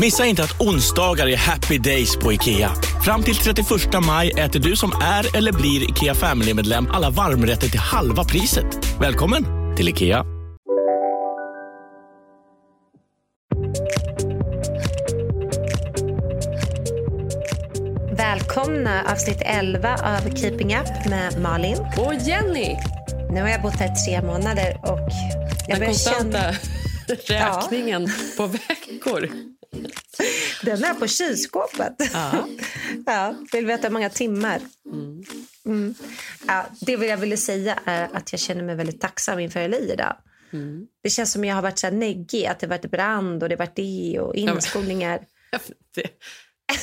Missa inte att onsdagar är happy days på IKEA. Fram till 31 maj äter du som är eller blir IKEA Family-medlem alla varmrätter till halva priset. Välkommen till IKEA. Välkomna avsnitt 11 av Keeping Up med Malin. Och Jenny! Nu har jag bott här tre månader och jag Den börjar konstanta känna... räkningen på veckor. Den är på kylskåpet. Ja. ja, vill veta hur många timmar? Mm. Ja, det jag ville säga är att jag känner mig väldigt tacksam inför LA idag. Mm. Det känns som jag har varit så neggig, att det har varit brand och det varit det och inskolningar. Det,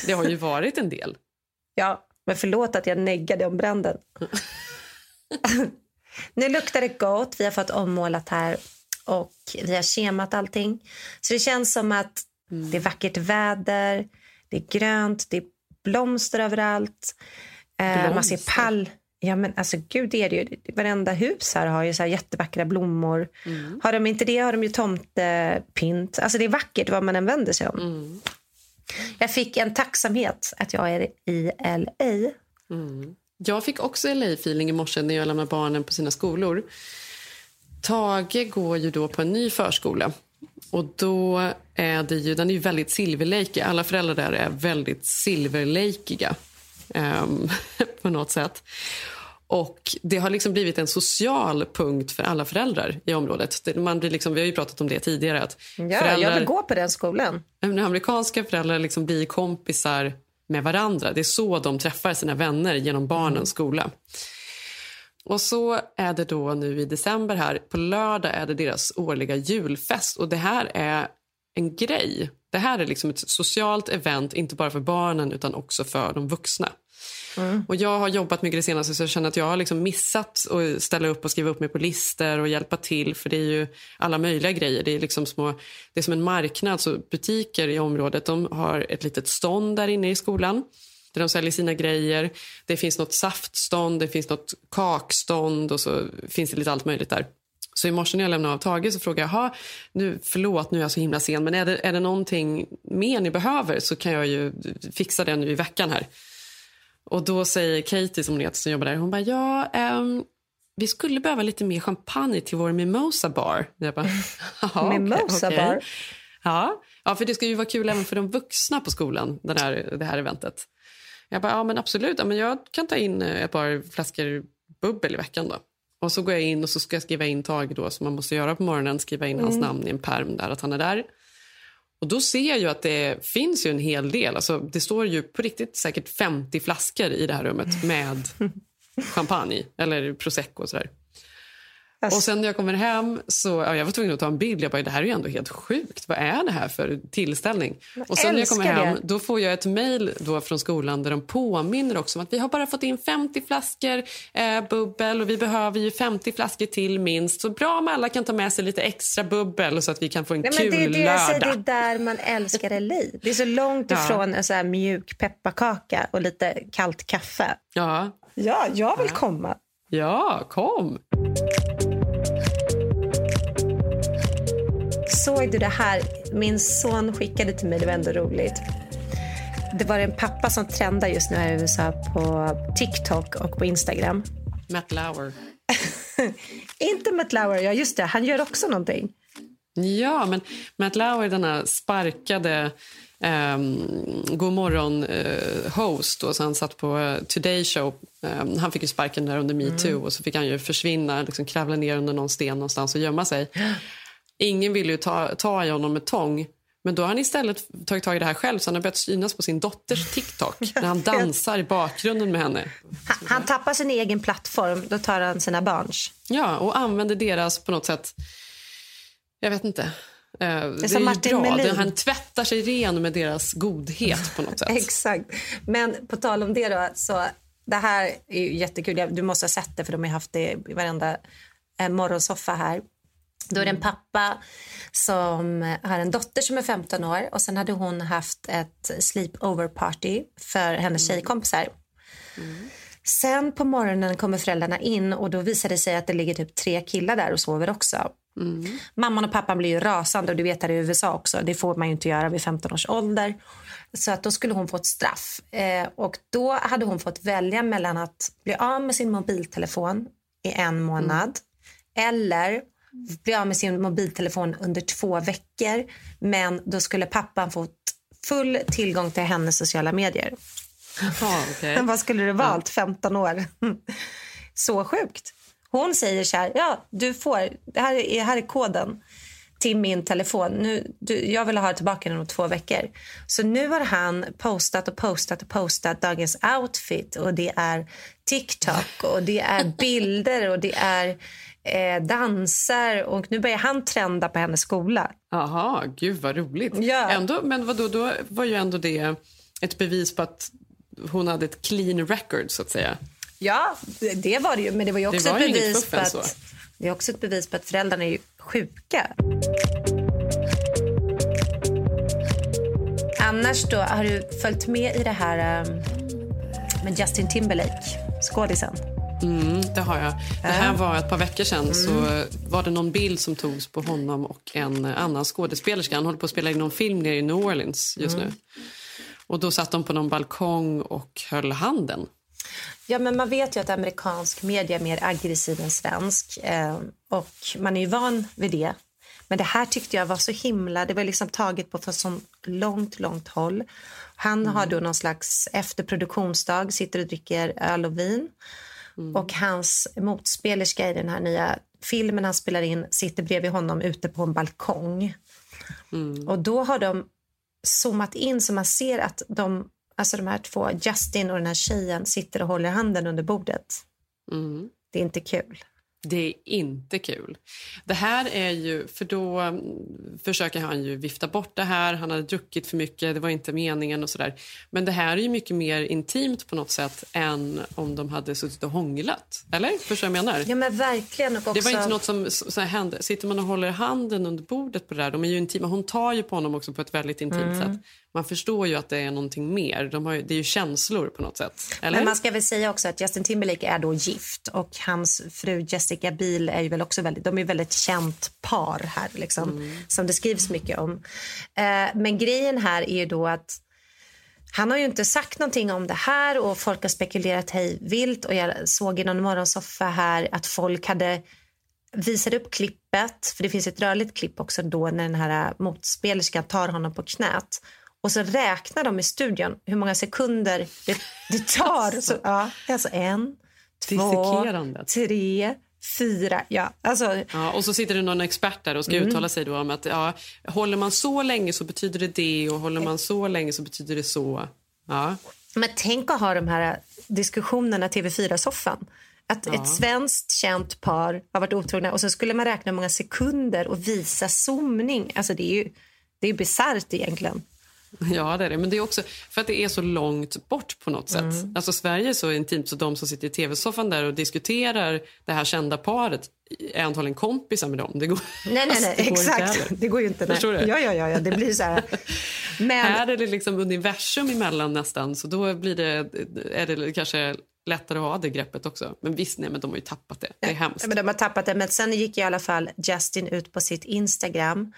det har ju varit en del. Ja, men förlåt att jag neggade om branden. nu luktar det gott. Vi har fått ommålat här och vi har kemat allting. Så det känns som att det är vackert väder, det är grönt, det är blomster överallt. Eh, man ser pall. Ja, men alltså gud, det är det ju. Varenda hus här har ju så här jättevackra blommor. Har de inte det har de ju tomtepynt. Alltså det är vackert vad man än vänder sig om. Jag fick en tacksamhet att jag är i LA. Jag fick också LA-feeling i morse när jag lämnade barnen på sina skolor. Tage går ju då på en ny förskola. Och då är det ju, den är ju väldigt silverlejkig. Alla föräldrar där är väldigt silverlejkiga ehm, på något sätt. Och Det har liksom blivit en social punkt för alla föräldrar i området. Det- Man blir liksom, vi har ju pratat om det tidigare. Att Ja, jag vill gå på den skolan. amerikanska föräldrar liksom blir kompisar med varandra. Det är så de träffar sina vänner genom barnens skola. Och så är det då nu i december här. På lördag är det deras årliga julfest. Och det här är en grej. Det här är liksom ett socialt event, inte bara för barnen utan också för de vuxna. Och Jag har jobbat mycket det senaste så jag känner att jag har liksom missat att ställa upp och skriva upp mig på listor och hjälpa till för det är ju alla möjliga grejer. Det är liksom små, det är som en marknad, så butiker i området de har ett litet stånd där inne i skolan där de säljer sina grejer. Det finns något saftstånd, det finns något kakstånd och så finns det lite allt möjligt där. Så i morse när jag lämnade av Tage så frågade jag, "Ha, nu, förlåt nu är jag så himla sen, men är det, är det någonting mer ni behöver så kan jag ju fixa det nu i veckan här. Och då säger Katie som heter som jobbar där, hon bara, ja, ehm, vi skulle behöva lite mer champagne till vår mimosa bar. Jag bara, "Jaha, okej, Mimosa okej." bar? Ja. ja, för det ska ju vara kul även för de vuxna på skolan, den här, det här eventet. Jag bara, ja men absolut, ja, men jag kan ta in eh, ett par flaskor bubbel i veckan då. Och så går jag in och så ska jag skriva in Tage då, som man måste göra på morgonen, skriva in hans namn i en perm där, att han är där. Och då ser jag ju att det finns ju en hel del. Alltså, det står ju på riktigt säkert 50 flaskor i det här rummet med champagne eller prosecco och sådär. Och sen när jag kommer hem så ja, jag var tvungen att ta en bild. Jag bara, det här är ju ändå helt sjukt. Vad är det här för tillställning? Och sen när jag kommer hem det. då får jag ett mejl från skolan där de påminner också om att vi har bara fått in 50 flaskor eh, bubbel och vi behöver ju 50 flaskor till minst. Så bra om alla kan ta med sig lite extra bubbel så att vi kan få en Nej, kul det det jag säger, lördag. det är där man älskar LA. Det är så långt Ja. ifrån en så här mjuk pepparkaka och lite kallt kaffe. Ja. Ja, jag vill komma. ja, kom! Såg du det här? Min son skickade till mig, det var ändå roligt. Det var en pappa som trendar just nu här i USA på TikTok och på Instagram. Matt Lauer. Inte Matt Lauer, ja just det, han gör också någonting. Ja, men Matt Lauer, denna sparkade um, God morgon-host, så han satt på eh, Today Show. Ehm, han fick ju sparken där under metoo och så fick han ju försvinna, liksom kravla ner under någon sten någonstans och gömma sig. Ingen ville ju ta, ta i honom med tång. Men då har han istället tagit tag i det här själv så han har börjat synas på sin dotters TikTok när han dansar i bakgrunden med henne. Han, han tappar sin egen plattform, då tar han sina barns. Ja, och använder deras på något sätt... Jag vet inte. det är som ju Martin bra. Melin. Det- Han tvättar sig ren med deras godhet på något sätt. Exakt. Men på tal om det då, så det här är ju jättekul. Du måste ha sett det för de har haft det i varenda eh, morgonsoffa här. Då är det en pappa som har en dotter som är 15 år och sen hade hon haft ett sleepover party för hennes tjejkompisar. Sen på morgonen kommer föräldrarna in och då visar det sig att det ligger typ tre killar där och sover också. Mamman och pappan blir ju rasande och du vet här i USA också. Det får man ju inte göra vid 15 års ålder. Så att då skulle hon få ett straff. Eh, och då hade hon fått välja mellan att bli av med sin mobiltelefon i en månad eller bli av med sin mobiltelefon under två veckor. Men då skulle pappan få full tillgång till hennes sociala medier. Ja, okej. Men vad skulle du valt? 15 år. Så sjukt. Hon säger så här, ja du får, det här är, här är koden till min telefon. Nu, du, jag vill ha tillbaka den om två veckor. Så nu har han postat och postat och postat dagens outfit och det är TikTok och det är bilder och det är eh, danser och nu börjar han trenda på hennes skola. Jaha, gud vad roligt. Ja. Ändå, men vadå, då var ju ändå det ett bevis på att hon hade ett clean record så att säga. Ja, det, det var det ju. Men det var ju också, var ju ett, bevis på att, så. det är också ett bevis på att föräldrarna är ju sjuka. Annars då, har du följt med i det här um, med Justin Timberlake, skådisen? Mm, det har jag. Det här var ett par veckor sedan. Så var det någon bild som togs på honom och en annan skådespelerska. Han håller på att spela in någon film nere i New Orleans just nu. Och då satt de på någon balkong och höll handen. Ja, men man vet ju att amerikansk media är mer aggressiv än svensk. Eh, och man är ju van vid det. Men det här tyckte jag var så himla... Det var liksom taget på för så långt, långt håll. Han har då någon slags efterproduktionsdag, sitter och dricker öl och vin. Och hans motspelerska i den här nya filmen han spelar in sitter bredvid honom ute på en balkong. Och då har de zoomat in så man ser att de, alltså de här två, Justin och den här tjejen, sitter och håller handen under bordet. Mm. Det är inte kul. Det är inte kul. Det här är ju, för då mm, försöker han ju vifta bort det här. Han hade druckit för mycket, det var inte meningen och sådär. Men det här är ju mycket mer intimt på något sätt än om de hade suttit och hånglat. Eller? Förstår jag menar? Ja men verkligen. Och också, Det var inte något som så här hände. Sitter man och håller handen under bordet på det där, de är ju intima. Hon tar ju på honom också på ett väldigt intimt Mm. sätt. Man förstår ju att det är någonting mer. De har ju, det är ju känslor på något sätt. Eller? Men man ska väl säga också att Justin Timberlake är då gift och hans fru Jessica Biel är ju väl också väldigt, de är väldigt känt par här liksom, som det skrivs mycket om. Eh, men grejen här är ju då att han har ju inte sagt någonting om det här och folk har spekulerat hej vilt och jag såg i någon morgonsoffa här att folk hade visat upp klippet, för det finns ett rörligt klipp också då när den här motspelerskan tar honom på knät och så räknar de i studion hur många sekunder det, det tar. Så, ja, alltså en, två, tre, fyra. Ja, alltså, Ja, och så sitter det någon expert där och ska Mm. uttala sig då om att ja, håller man så länge så betyder det det och håller man så länge så betyder det så. Ja. Men tänk att ha de här diskussionerna i TV4-soffan. Att ett svenskt känt par har varit otrogna och så skulle man räkna hur många sekunder och visa zoomning. Alltså det är ju det är bisarrt egentligen. ja, det är det. Men det är också för att det är så långt bort på något sätt. Mm. Alltså Sverige är så intimt så de som sitter i tv-soffan där och diskuterar det här kända paret är antagligen kompisar med dem. Det går, Nej, nej, nej, det går exakt. heller. Det går ju inte. Nej. Förstår du? Ja, ja, ja, ja, det blir så här. Men Här är det liksom universum emellan nästan så då blir det, är det kanske lättare att ha det greppet också. Men visst, nej, men de har ju tappat det. Det är hemskt. Ja, Men de har tappat det. Men sen gick i alla fall Justin ut på sitt Instagram.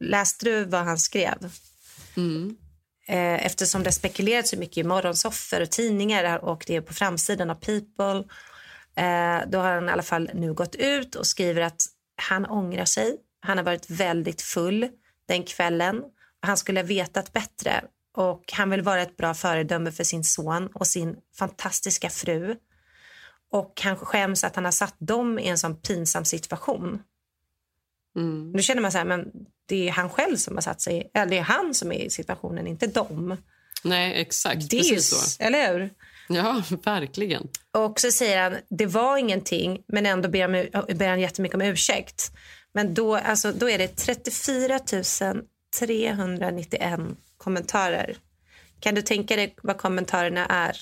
Läste du vad han skrev? Eh, Eftersom det spekulerats så mycket i morgonsoffer och tidningar och det är på framsidan av People. Eh, då har han i alla fall nu gått ut och skriver att han ångrar sig. Han har varit väldigt full den kvällen. Han skulle ha vetat bättre och han vill vara ett bra föredöme för sin son och sin fantastiska fru. Och han skäms att han har satt dem i en sån pinsam situation. Mm. Nu känner man så här, men det är han själv som har satt sig, eller det är han som är i situationen, inte dem. Nej, exakt. Det Precis så. eller hur? Ja, verkligen. Och så säger han, det var ingenting, men ändå ber han, ber han jättemycket om ursäkt. Men då, alltså, då är det 34 391 kommentarer. Kan du tänka dig vad kommentarerna är?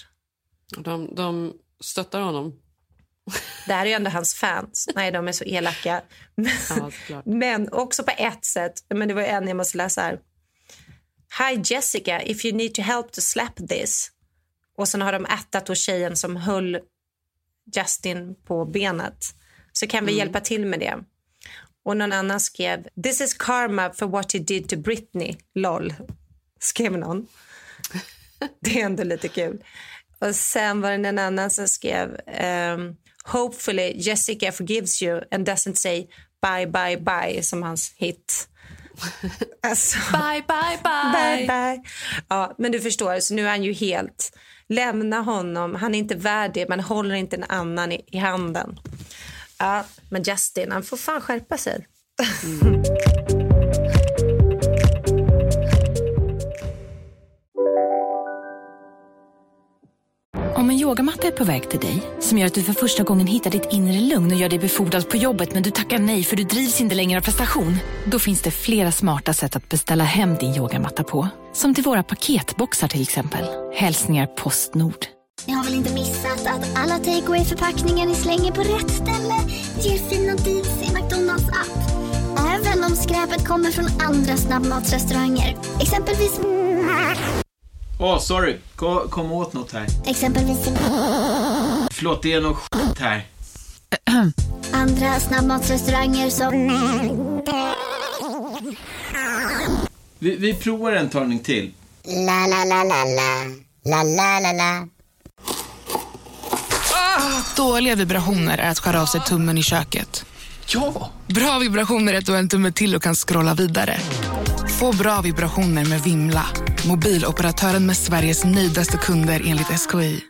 De, de stöttar honom. Det här är ju ändå hans fans. Nej, de är så elaka. Men, Ja, men också på ett sätt. Men det var en jag måste läsa här. Hi Jessica, if you need to help to slap this. Och sen har de ättat då tjejen som höll Justin på benet. Så kan vi hjälpa till med det. Och någon annan skrev This is karma for what you did to Britney. LOL. Skrev någon. Det är ändå lite kul. Och sen var det en annan som skrev ehm, Hopefully Jessica forgives you and doesn't say bye bye bye som hans hit. Alltså, Bye, bye, bye bye. Ja, men du förstår, så nu är han ju helt... Lämna honom, han är inte värd det. Man håller inte en annan i, i handen. Ja, men Justin, han får fan skärpa sig. Om en yogamatta är på väg till dig, som gör att du för första gången hittar ditt inre lugn och gör dig befordrad på jobbet men du tackar nej för du drivs inte längre av prestation. Då finns det flera smarta sätt att beställa hem din yogamatta på. Som till våra paketboxar till exempel. Hälsningar Postnord. Ni har väl inte missat att alla takeaway förpackningar ni slänger på rätt ställe ger fina deals i McDonalds app. Även om skräpet kommer från andra snabbmatsrestauranger. Exempelvis... Åh, sorry. Kom, kom åt något här. Exempelvis... Förlåt, det är något skit här. Andra snabbmatsrestauranger som... Vi, vi provar en talning till. La, la, la, la, la. La, la, la, la. Dåliga vibrationer är att skära av sig tummen i köket. Ja! Bra vibrationer är att du har en tumme till och kan scrolla vidare. Få bra vibrationer med Vimla. Mobiloperatören med Sveriges nöjdaste kunder enligt SKI.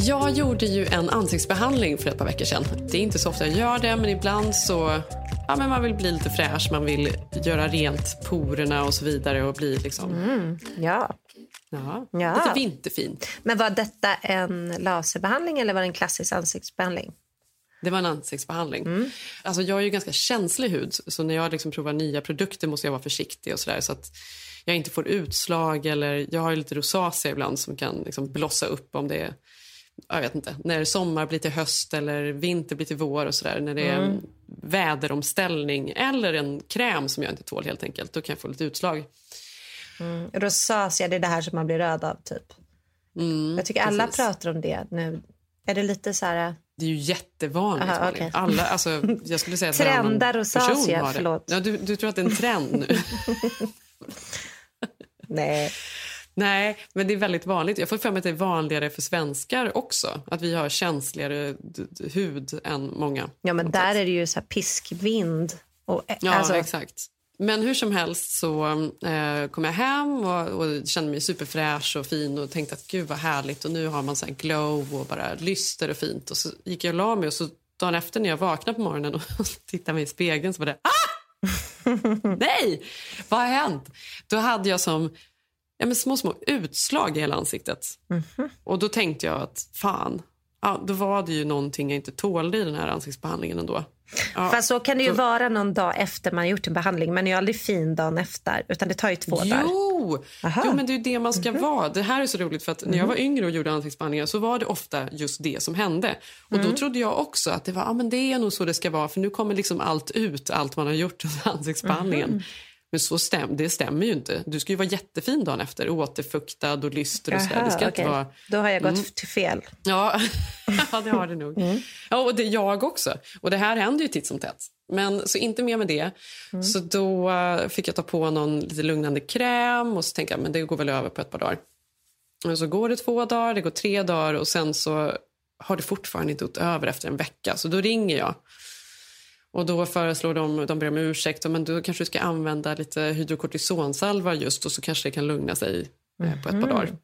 Jag gjorde ju en ansiktsbehandling för ett par veckor sedan. Det är inte så ofta jag gör det, men ibland så... Ja, men man vill bli lite fräsch, man vill göra rent porerna och så vidare och bli liksom... Ja. Ja, Ja. lite vinterfin. Men var detta en laserbehandling eller var det en klassisk ansiktsbehandling? Det var en ansiktsbehandling. Alltså jag har ju ganska känslig hud, så när jag liksom provar nya produkter måste jag vara försiktig och sådär så att jag inte får utslag eller jag har ju lite rosacea ibland som kan liksom blossa upp om det är jag vet inte, när sommar blir till höst eller vinter blir till vår och sådär. När det är en väderomställning eller en kräm som jag inte tål helt enkelt. Då kan jag få lite utslag. Rosacea, det är det här som man blir röd av typ. jag tycker alla precis. pratar om det nu. Är det lite så här... Det är ju jättevanligt. Aha, okej. Alla, alltså, jag skulle säga att Trendar har det. förlåt. Ja, du, du tror att det är en trend nu? Nej. Nej, men det är väldigt vanligt. Jag får för mig att det är vanligare för svenskar också. Att vi har känsligare hud än många. Ja, men där sätt. är det ju så piskvind. Och, eh, Ja, alltså, exakt. Men hur som helst så eh, kom jag hem och, och kände mig superfräsch och fin och tänkte att gud vad härligt och nu har man så glow och bara lyster och fint. Och så gick jag och la mig och så dagen efter när jag vaknade på morgonen och tittade mig i spegeln så var det ah! Nej! Vad har hänt? Då hade jag som ja, men små, små utslag i hela ansiktet. Och då tänkte jag att fan, ja, då var det ju någonting jag inte tålde i den här ansiktsbehandlingen ändå. Ja, Fast så kan det ju vara någon dag efter man gjort en behandling. Men är ju aldrig fin dagen efter. Utan det tar ju två dagar. Jo! Aha. jo, men det är det man ska vara. Det här är så roligt för att när jag var yngre och gjorde ansiktsbehandlingar så var det ofta just det som hände. Och då trodde jag också att det var, ah, men det är nog så det ska vara för nu kommer liksom allt ut, allt man har gjort under ansiktsbehandlingen. Men så stäm, det stämmer ju inte. Du ska ju vara jättefin dagen efter, återfuktad och lyster och sådär. Det ska Jaha, inte vara... Då har jag gått till fel. Ja, ja det har det nog. Ja, och det jag också. Och det här händer ju titt som tätt. Men så inte mer med det. Så då eh, fick jag ta på någon lite lugnande kräm och så tänkte jag men det går väl över på ett par dagar. Och så går det två dagar, det går tre dagar och sen så har det fortfarande inte gått över efter en vecka. Så då ringer jag. Och då föreslår de, de ber om ursäkt, men då kanske du ska använda lite hydrokortisonsalva just och så kanske det kan lugna sig eh, på ett par dagar.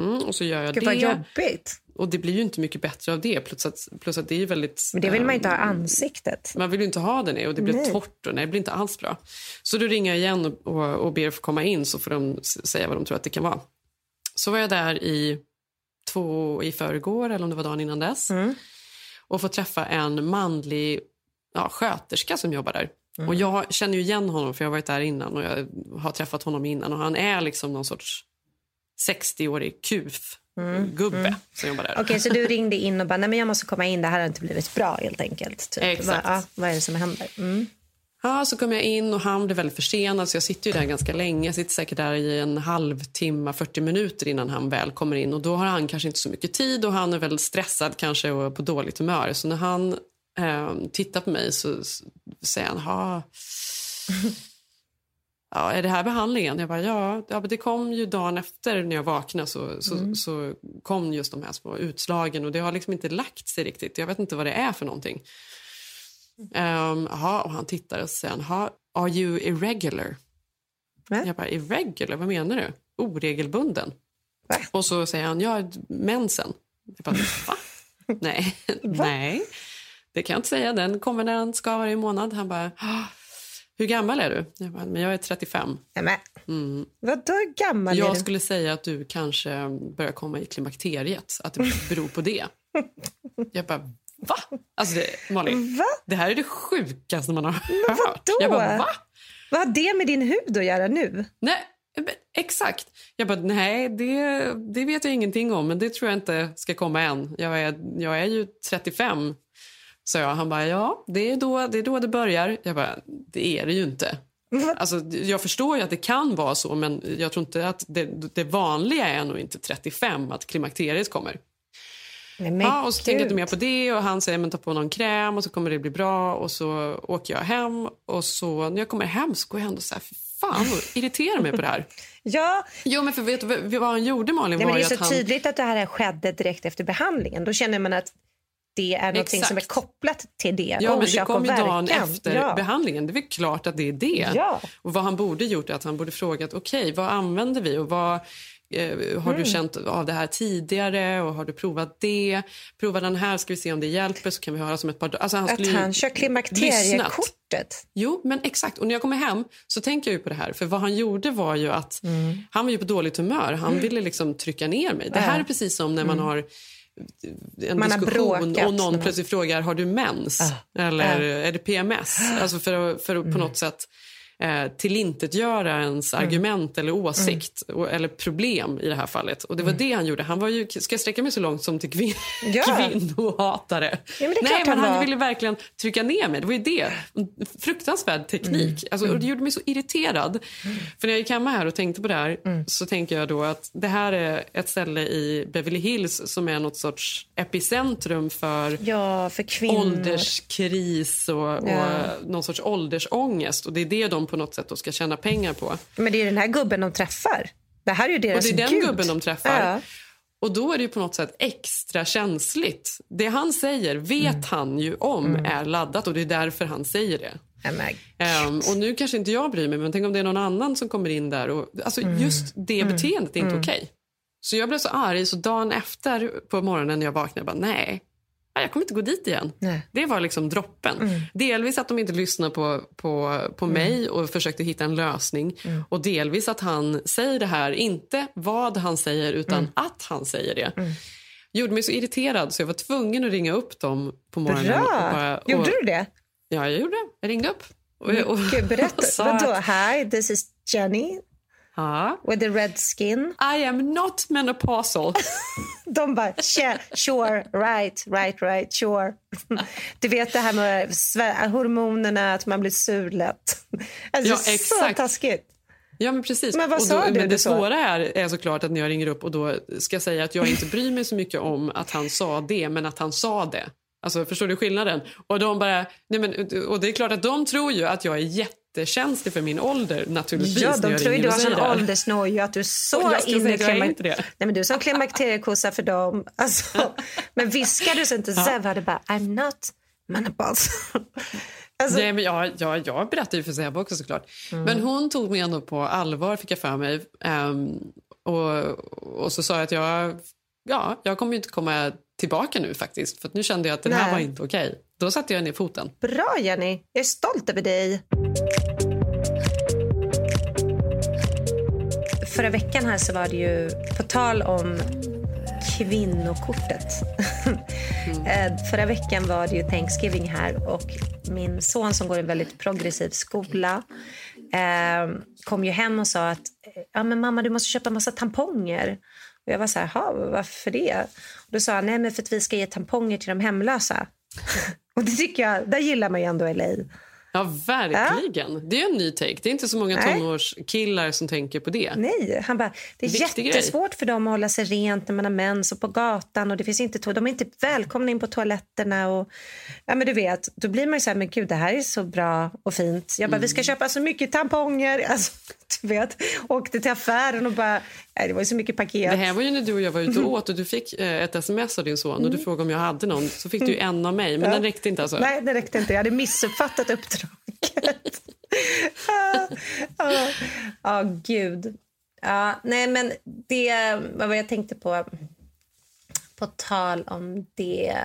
Mm, och så gör jag Gud det. jobbigt. Och det blir ju inte mycket bättre av det. Plus att, plus att det är väldigt... Men det vill man inte ha ehm, ansiktet. Man vill ju inte ha det nej, och det blir Nej. torrt och nej, det blir inte alls bra. Så då ringer jag igen och, och, och ber att få komma in så får de säga vad de tror att det kan vara. Så var jag där i två i förrgår eller om det var dagen innan dess. Mm. och får träffa en manlig ja, sköterska som jobbar där. Och Jag känner ju igen honom för jag har varit där innan och jag har träffat honom innan. Och Han är liksom någon sorts 60-årig kuf gubbe som jobbar där. Okej, så du ringde in och bara, nej men jag måste komma in, det här har inte blivit bra helt enkelt. Typ. Exakt. Vad, ja, vad är det som händer? Mm. Ja, så kom jag in och han blev väldigt försenad så jag sitter ju där ganska länge. Jag sitter säkert där i en halvtimme, 40 minuter innan han väl kommer in. Och då har han kanske inte så mycket tid och han är väl stressad kanske och på dåligt humör. Så när han eh, tittar på mig så s- säger han, ha, ja, är det här behandlingen? Jag bara, ja, ja men det kom ju dagen efter när jag vaknade så, så, så kom just de här små utslagen och det har liksom inte lagt sig riktigt. Jag vet inte vad det är för någonting. Um, aha, och han tittar och säger, aha, are you irregular? Va? Jag bara, irregular? Vad menar du? Oregelbunden? Och så säger han, ja, mensen. Jag bara, va? nej, nej, det kan jag inte säga. Den kommer när den ska varje månad. Han bara, "Ah, hur gammal är du? Jag bara, men jag är 35. Nej, men, Mm. vadå gammal Jag skulle säga att du kanske börjar komma i klimakteriet, att det beror på det. Jag bara, va? Alltså det, Malin, Va? det här är det sjukaste man har Men hört. vadå? Jag bara, va? Vad har det med din hud att göra nu? Nej, exakt. Jag bara, nej, det, det vet jag ingenting om, men det tror jag inte ska komma än. Jag är, jag är ju 35, så jag. Han bara, ja, det är, då, det är då det börjar. Jag bara, det är det ju inte. Alltså, jag förstår ju att det kan vara så, men jag tror inte att det, det vanliga är nog inte 35, att klimakteriet kommer. Men Ja, och så tänker jag inte mer på det och han säger men ta på någon kräm och så kommer det bli bra och så åker jag hem och så när jag kommer hem så går jag ändå så här, "Fy fan vad irriterar mig på det här. Ja, Jo men för vet du vad- han gjorde Malin nej, men det är så han... tydligt att det här skedde direkt efter behandlingen. Då känner man att det är något som är kopplat till det. Ja, men det kom ju dagen efter ja. behandlingen. Det är klart att det är det. Ja. Och vad han borde gjort är att han borde frågat okej, vad använder vi och vad eh, har Mm. du känt av det här tidigare och har du provat det? Prova den här ska vi se om det hjälper så kan vi höra som ett par alltså han Att han kör klimakteriekortet. Jo, men exakt. Och när jag kommer hem så tänker jag på det här. För vad han gjorde var ju att han var ju på dåligt humör. Han ville liksom trycka ner mig. Det här är precis som när man har en Man diskussion och någon plötsligt frågar har du mens? Eller är det PMS? Alltså för för att på något sätt eh, tillintetgöra ens argument eller åsikt och, eller problem i det här fallet. Och det var det han gjorde. Han var ju, ska jag sträcka mig så långt som till kvin Ja. kvinnohatare? Ja, men Nej, men han han ville verkligen trycka ner mig. Det var ju det. Fruktansvärd teknik. Alltså, och det gjorde mig så irriterad. För när jag gick hemma här och tänkte på det här så tänker jag då att det här är ett ställe i Beverly Hills som är något sorts epicentrum för Ja, för ålderskris och, och Ja. någon sorts åldersångest. Och det är det de på något sätt då ska tjäna pengar på. Men det är den här gubben de träffar. Det här är ju Och deras det är den gud. gubben de träffar. Ja. Och då är det ju på något sätt extra känsligt. Det han säger vet Mm. han ju om är laddat och det är därför han säger det. Ehm, och nu kanske inte jag bryr mig, men tänk om det är någon annan som kommer in där. Och, alltså Mm. just det beteendet är inte okej. Så jag blev så arg, så dagen efter på morgonen när jag vaknade, bara nej, nej, jag kommer inte gå dit igen. Nej. Mm. Det var liksom droppen. Delvis att de inte lyssnade på, på, på mig och försökte hitta en lösning. Mm. Och delvis att han säger det här, inte vad han säger utan Mm. att han säger det. Gjorde mig så irriterad så jag var tvungen att ringa upp dem på morgonen. Bra! Och bara, och, Gjorde du det? Ja, jag gjorde det. Jag ringde upp. Och, och, Gud, berätta. Vadå? Hi, this is Jenny Ja. with the red skin. I am not menopausal. De bara, "Tja, sure, right, right, right, sure. Du vet det här med hormonerna, att man blir sur lätt. Alltså, Ja, Så exakt. taskigt. Ja, men precis. Men vad och sa du Men det sa? svåra här är såklart att när jag ringer upp och då ska säga att jag inte bryr mig så mycket om att han sa det, men att han sa det. Alltså, förstår du skillnaden? Och, de bara, nej men, och det är klart att de tror ju att jag är jättekänslig för min ålder naturligtvis. Ja, de tror ju du har sån åldersnoja att du så säga i klimak- inte det. Nej, men du är som klimakteriekossa för dem. Alltså, men viskar du så inte här var det bara I'm not menopausal. Alltså, Nej, men jag, jag, jag berättar ju för Sebbe också såklart. Mm. Men hon tog mig ändå på allvar fick jag för mig. Ehm, och, och så sa jag att jag, ja, jag kommer inte komma tillbaka nu faktiskt. För nu kände jag att det här var inte okej. Då satte jag ner foten. Bra Jenny, jag är stolt över dig. Förra veckan här så var det ju på tal om kvinnokortet Eh, Förra veckan var det ju Thanksgiving här och min son som går i en väldigt progressiv skola eh, kom ju hem och sa att ja, men mamma du måste köpa en massa tamponger. Och jag var så här, "Ha, varför det? Och då sa han, nej men för att vi ska ge tamponger till de hemlösa. och det tycker jag, där gillar man ju ändå LA. Ja, verkligen. Det är en ny take. Det är inte så många tonårskillar som tänker på det. Nej, han bara, det är Viktig jättesvårt för dem att hålla sig rent när man har mens och på gatan och det finns inte, to- de är inte välkomna in på toaletterna och ja men du vet, då blir man ju så här, men gud det här är så bra och fint. Jag bara, vi Mm. ska köpa så mycket tamponger, alltså du vet, åkte till affären och bara, det var ju så mycket paket. Det här var ju när du och jag var ute och åt och du fick eh, ett sms av din son och du frågade om jag hade någon. Så fick du en av mig, men Ja. den räckte inte alltså. Nej, det räckte inte. Jag hade missuppfattat uppdraget. Ja, ja, ja, gud. Ja, nej, men det vad var jag tänkte på. På tal om det.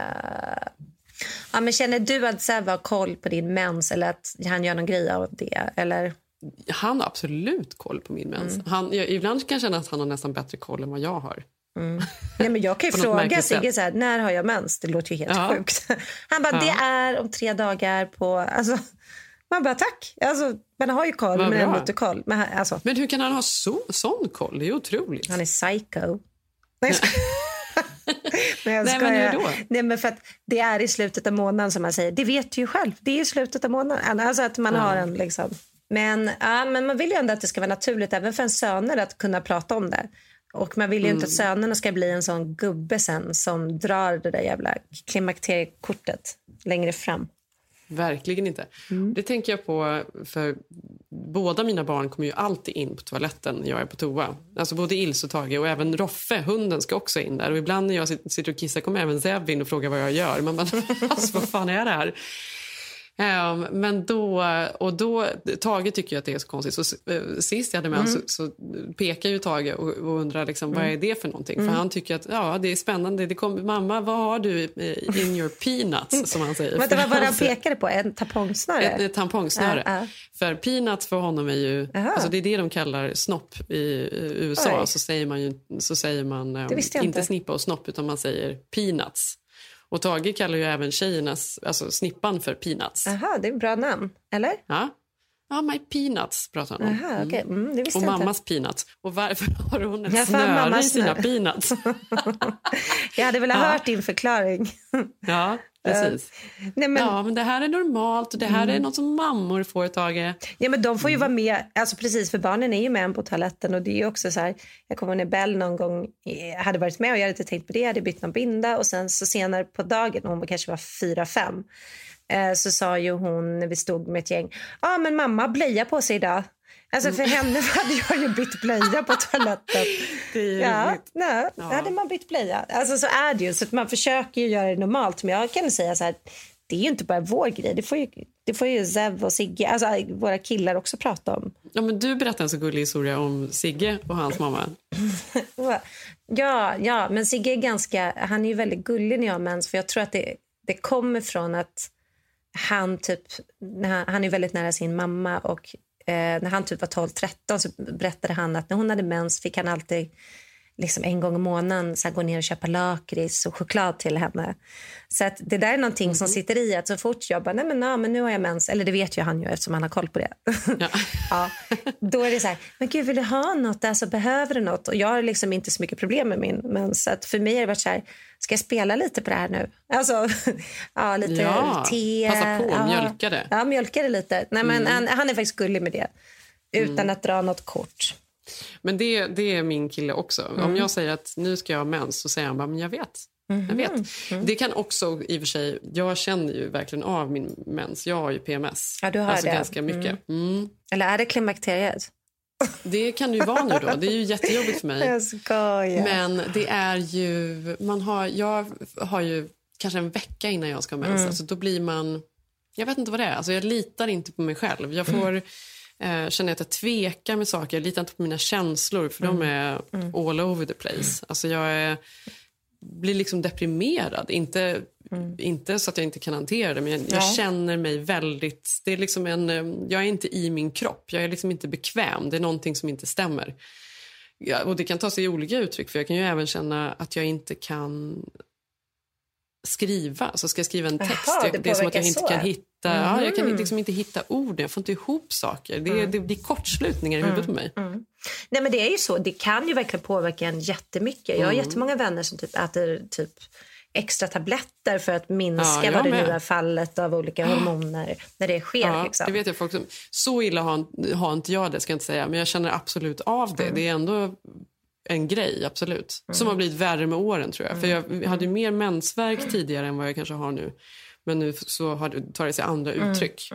Ja, men känner du att Zev har koll på din mens eller att han gör någon grej av det? Eller? Han har absolut koll på min mens. Mm. Han, jag, ibland kan jag känna att han har nästan bättre koll än vad jag har. Nej, men jag kan ju fråga Sigge så här, när har jag mens? Det låter ju helt Ja. sjukt. Han bara, Ja. det är om tre dagar på... Alltså, man bara, tack. Alltså, man har ju koll, men ändå inte koll. Men, han- alltså, Men hur kan han ha så, sån koll? Det är otroligt. han är psycho. Nej, jag. Nej, jag Nej, men hur då? Nej, men för det är i slutet av månaden som man säger. Det vet du ju själv. Det är i slutet av månaden. Alltså att man Ja. har en liksom. Men, ja, men man vill ju ändå att det ska vara naturligt även för en söner att kunna prata om det. Och man vill ju inte att Mm. sönerna ska bli en sån gubbe sen som drar det där jävla klimakteriekortet längre fram. Verkligen inte. Det tänker jag på, för båda mina barn kommer ju alltid in på toaletten när jag är på toa. Alltså både Ilse och Tage och även Roffe, hunden, ska också in där. Och ibland när jag sit- sitter och kissar kommer även Zeb in och frågar vad jag gör. Man bara, alltså vad fan är det här? Ehm, men då, och då, Tage tycker ju att det är så konstigt. Så, eh, sist jag hade mens Mm. så, så pekar ju Tage och, och undrar liksom, vad är det för någonting. Mm. För han tycker att ja, det är spännande. Det kommer, Mamma, vad har du i- in your peanuts? Som han säger. Vänta, vad var det han För- pekade på? En tampongsnöre? ett, ett tampongsnöre. Ja, ja. För peanuts för honom är ju... Alltså det är det de kallar snopp i eh, USA. Oj. Så säger man, ju, så säger man eh, Det jag inte inte. snippa och snopp utan man säger peanuts. Och Tage kallar ju även tjejernas, alltså snippan för peanuts. Jaha, det är ett bra namn. Eller? Ja. Ja, my peanuts pratar han om. Jaha, okej. Mm, visste Och jag inte. mammas peanuts. Och varför har hon ett Ja, snöre i mammas sina snö. peanuts? Jag hade velat Ja. hört din förklaring. ja, precis. Nej, men, Ja, men det här är normalt och det här är något som mammor får, Tage. Ja, men de får ju Mm. vara med, alltså precis för barnen är ju med på toaletten och det är ju också så här, jag kommer när Bell någon gång eh, hade varit med och jag hade inte tänkt på det, jag hade bytt någon binda och sen så senare på dagen, hon kanske var fyra, fem, eh, så sa ju hon när vi stod med ett gäng, ja ah, men mamma har blöja på sig idag. Alltså för henne hade jag ju bytt blöja på toaletten. Mm. Ja, nej, Ja. hade man bytt blöja. Alltså så är det ju, så att man försöker ju göra det normalt. Men jag kan säga så här, det är ju inte bara vår grej. Det får ju, det får ju Zev och Sigge, alltså våra killar också prata om. Ja, men du berättade en så gullig historia om Sigge och hans mamma. Ja, ja, men Sigge är ganska, han är ju väldigt gullig när jag har mens. För jag tror att det, det kommer från att han typ, när han, han är väldigt nära sin mamma och eh, när han typ var 12-13 så berättade han att när hon hade mens fick han alltid liksom en gång i månaden så här, gå ner och köpa lakrits och choklad till henne. Så att det där är någonting som sitter i att så fort jag bara, nej men, ja, men nu har jag mens, eller det vet ju han ju eftersom han har koll på det. Ja. ja, då är det så här, men gud vill du ha något, alltså behöver du något? Och jag har liksom inte så mycket problem med min mens. Så att för mig har det varit så här, ska jag spela lite på det här nu? Alltså, ja lite Ja, te. passa på, ja. mjölka det. Ja, mjölka det lite. Nej, men Mm. han, han är faktiskt gullig med det. Utan att dra något kort. Men det, det är min kille också. Om Mm. jag säger att nu ska jag ha mens så säger han bara, men jag vet. Mhm. Jag vet. Det kan också i och sig, jag känner ju verkligen av min mens. Jag har ju PMS. Ja, du har alltså det. ganska mycket. Mm. Eller är det klimakteriet? Det kan det ju vara nu då. Det är ju jättejobbigt för mig. Jag skojar. Men det är ju, man har, jag har ju kanske en vecka innan jag ska ha mens. Mm. Alltså, då blir man, jag vet inte vad det är. Alltså, jag litar inte på mig själv. Jag får eh, känna att jag tvekar med saker. Jag litar inte på mina känslor för de är all over the place. Alltså, jag är, blir liksom deprimerad. Inte, inte så att jag inte kan hantera det, men jag, jag Ja. känner mig väldigt... Det är liksom en, eh, jag är inte i min kropp. Jag är liksom inte bekväm. Det är någonting som inte stämmer. Ja, och Det kan ta sig olika uttryck. För Jag kan ju även känna att jag inte kan skriva. Så ska jag skriva en text. Jag, det det är som att jag inte kan så. Hitta, ja, jag kan Mhm. liksom inte hitta orden. Jag får inte ihop saker. Det, Mm. det blir kortslutningar i huvudet på mig. Nej men det är ju så. Det kan ju verkligen påverka en jättemycket. Jag har Mm. jättemånga vänner som typ äter typ extra tabletter för att minska Ja, vad det nu är fallet av olika hormoner när det sker. Ja, liksom. det vet jag folk som, så illa har, har inte jag det, ska jag inte säga. Men jag känner absolut av det. Det är ändå en grej, absolut. Som har blivit värre med åren, tror jag. För jag hade mer mensvärk tidigare än vad jag kanske har nu. Men nu så har tar det sig andra uttryck.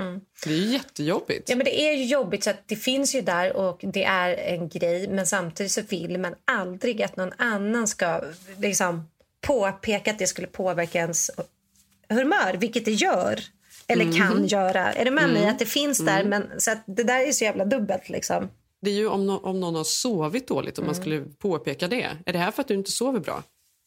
Det är ju jättejobbigt. Ja, men det är ju jobbigt. så att Det finns ju där och det är en grej. Men samtidigt så vill man aldrig att någon annan ska liksom, påpeka att det skulle påverka ens humör, vilket det gör. Eller kan göra. Är du med mig? Att det finns där. Men, så det där är så jävla dubbelt. Liksom. Det är ju om, no om någon har sovit dåligt, om man skulle påpeka det. Är det här för att du inte sover bra?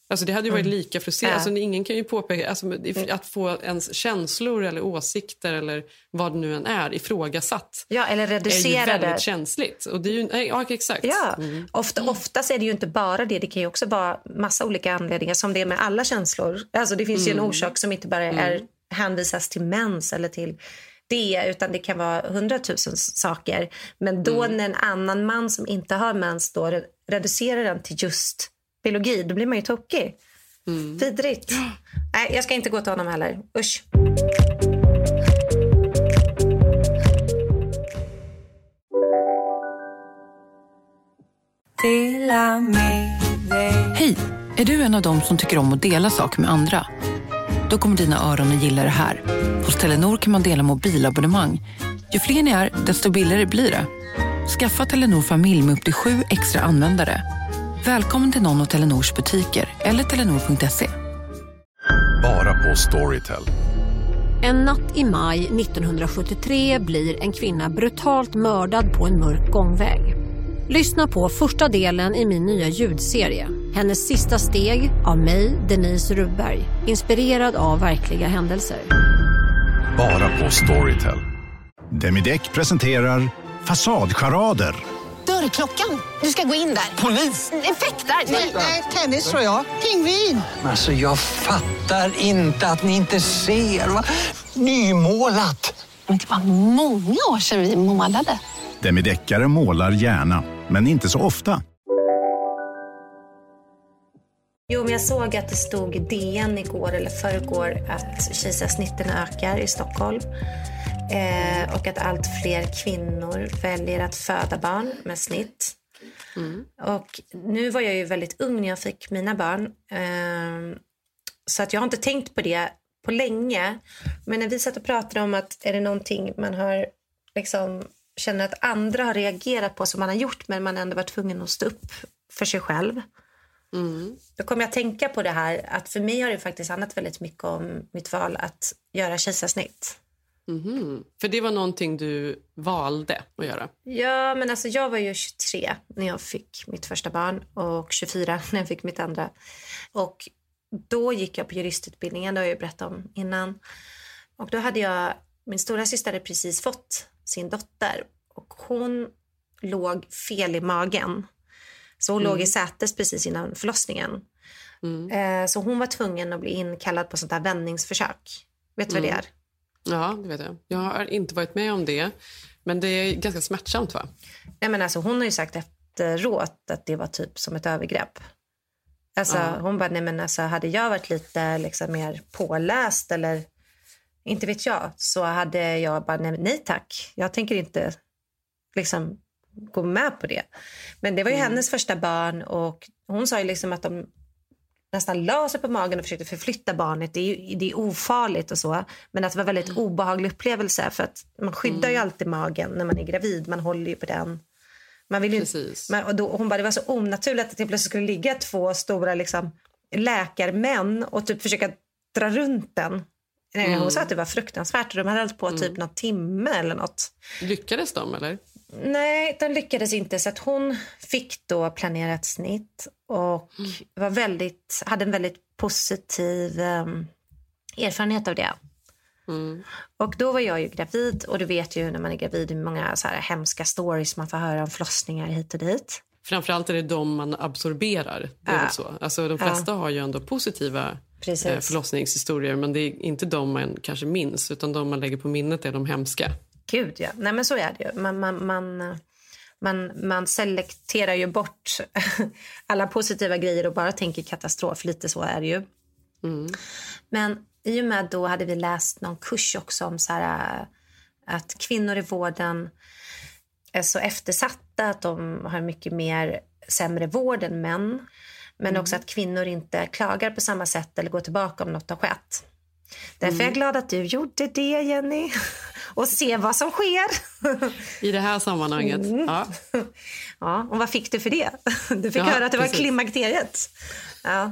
Alltså det hade ju varit lika frustrerande. Alltså ingen kan ju påpeka, alltså, att få ens känslor eller åsikter eller vad det nu än är ifrågasatt. Ja, eller är ju väldigt känsligt. Och det är ju, ja, exakt. Ja, Mm. ofta, oftast är det ju inte bara det. Det kan ju också vara massa olika anledningar som det är med alla känslor. Alltså det finns ju en Mm. orsak som inte bara är hänvisas till mens eller till det utan det kan vara hundratusen saker. Men då Mm. när en annan man som inte har mens då re- reducerar den till just biologi, då blir man ju tokig. Mm. Vidrigt. Nej, jag ska inte gå till honom heller. Usch. Hej! Är du en av dem som tycker om att dela saker med andra? Då kommer dina öron att gilla det här. Hos Telenor kan man dela mobilabonnemang. Ju fler ni är, desto billigare blir det. Skaffa Telenor familj med upp till sju extra användare. Välkommen till någon av Telenors butiker eller telenor.se. Bara på Storytel. En natt i maj 1973 blir en kvinna brutalt mördad på en mörk gångväg. Lyssna på första delen i min nya ljudserie. Hennes sista steg av mig, Denise Rubberg. Inspirerad av verkliga händelser. Bara på Storytel. Demideck presenterar Fasadcharader. Dörrklockan. Du ska gå in där. Polis? Effektar? Nej, tennis tror jag. Pingvin. Alltså jag fattar inte att ni inte ser. Va? Nymålat! Men det var många år sedan vi målade. Demideckare målar gärna, men inte så ofta. Jo, men jag såg att det stod i DN igår eller förrgår att kejsarsnitten ökar i Stockholm. Eh, och att allt fler kvinnor väljer att föda barn med snitt. Och nu var jag ju väldigt ung när jag fick mina barn. Eh, så att jag har inte tänkt på det på länge. Men när vi satt och pratade om att är det någonting man har liksom känner att andra har reagerat på som man har gjort men man ändå var tvungen att stå upp för sig själv. Då kommer jag att tänka på det här att för mig har det faktiskt handlat väldigt mycket om mitt val att göra kejsarsnitt. Mhm. För det var någonting du valde att göra? Ja, men alltså jag var ju 23 när jag fick mitt första barn och 24 när jag fick mitt andra. Och då gick jag på juristutbildningen, det har jag ju berättat om innan. Och då hade jag, min stora syster hade precis fått sin dotter och hon låg fel i magen. Så hon Mm. låg i sätes precis innan förlossningen. Eh, Så hon var tvungen att bli inkallad på sånt där vändningsförsök. Vet du vad det Mm. är? Ja, det vet jag. Jag har inte varit med om det. Men det är ganska smärtsamt, va? Nej, men alltså, hon har ju sagt efteråt att det var typ som ett övergrepp. Alltså, Ja. Hon bara, nej men alltså, hade jag varit lite liksom, mer påläst eller inte vet jag så hade jag bara, nej, nej tack. Jag tänker inte liksom, gå med på det. Men det var ju hennes första barn och hon sa ju liksom att de nästan la sig på magen och försökte förflytta barnet. Det är, ju, det är ofarligt och så. Men att det var väldigt obehaglig upplevelse för att man skyddar ju alltid magen när man är gravid. Man håller ju på den. Man vill ju, Precis. man, och då, hon bara, det var så onaturligt att det plötsligt skulle ligga två stora liksom, läkarmän och typ försöka dra runt den. Nej, Hon Mm. sa att det var fruktansvärt och de hade hållit på typ någon timme eller något. Lyckades de, eller? Nej, de lyckades inte. Så att hon fick då planerat snitt och var väldigt, hade en väldigt positiv em, erfarenhet av det. Och då var jag ju gravid och du vet ju när man är gravid hur många så här hemska stories man får höra om förlossningar hit och dit. Framförallt är det de man absorberar. Det är Ja. så. Alltså, de Ja. flesta har ju ändå positiva Precis. eh, förlossningshistorier. Men det är inte de man kanske minns, utan de man lägger på minnet är de hemska. Gud, ja. Nej, men så är det ju. Man, man, man, man, man selekterar ju bort alla positiva grejer och bara tänker katastrof. Lite så är det ju. Men i och med då hade vi läst någon kurs också om så här, att kvinnor i vården är så eftersatta att de har mycket mer sämre vård än män. Men också att kvinnor inte klagar på samma sätt eller går tillbaka om något har skett. Därför är jag glad att du gjorde det, Jenny. Och se vad som sker. I det här sammanhanget. Mm. Ja. Ja, och vad fick du för det? Du fick Ja, höra att det var precis. klimakteriet. Ja.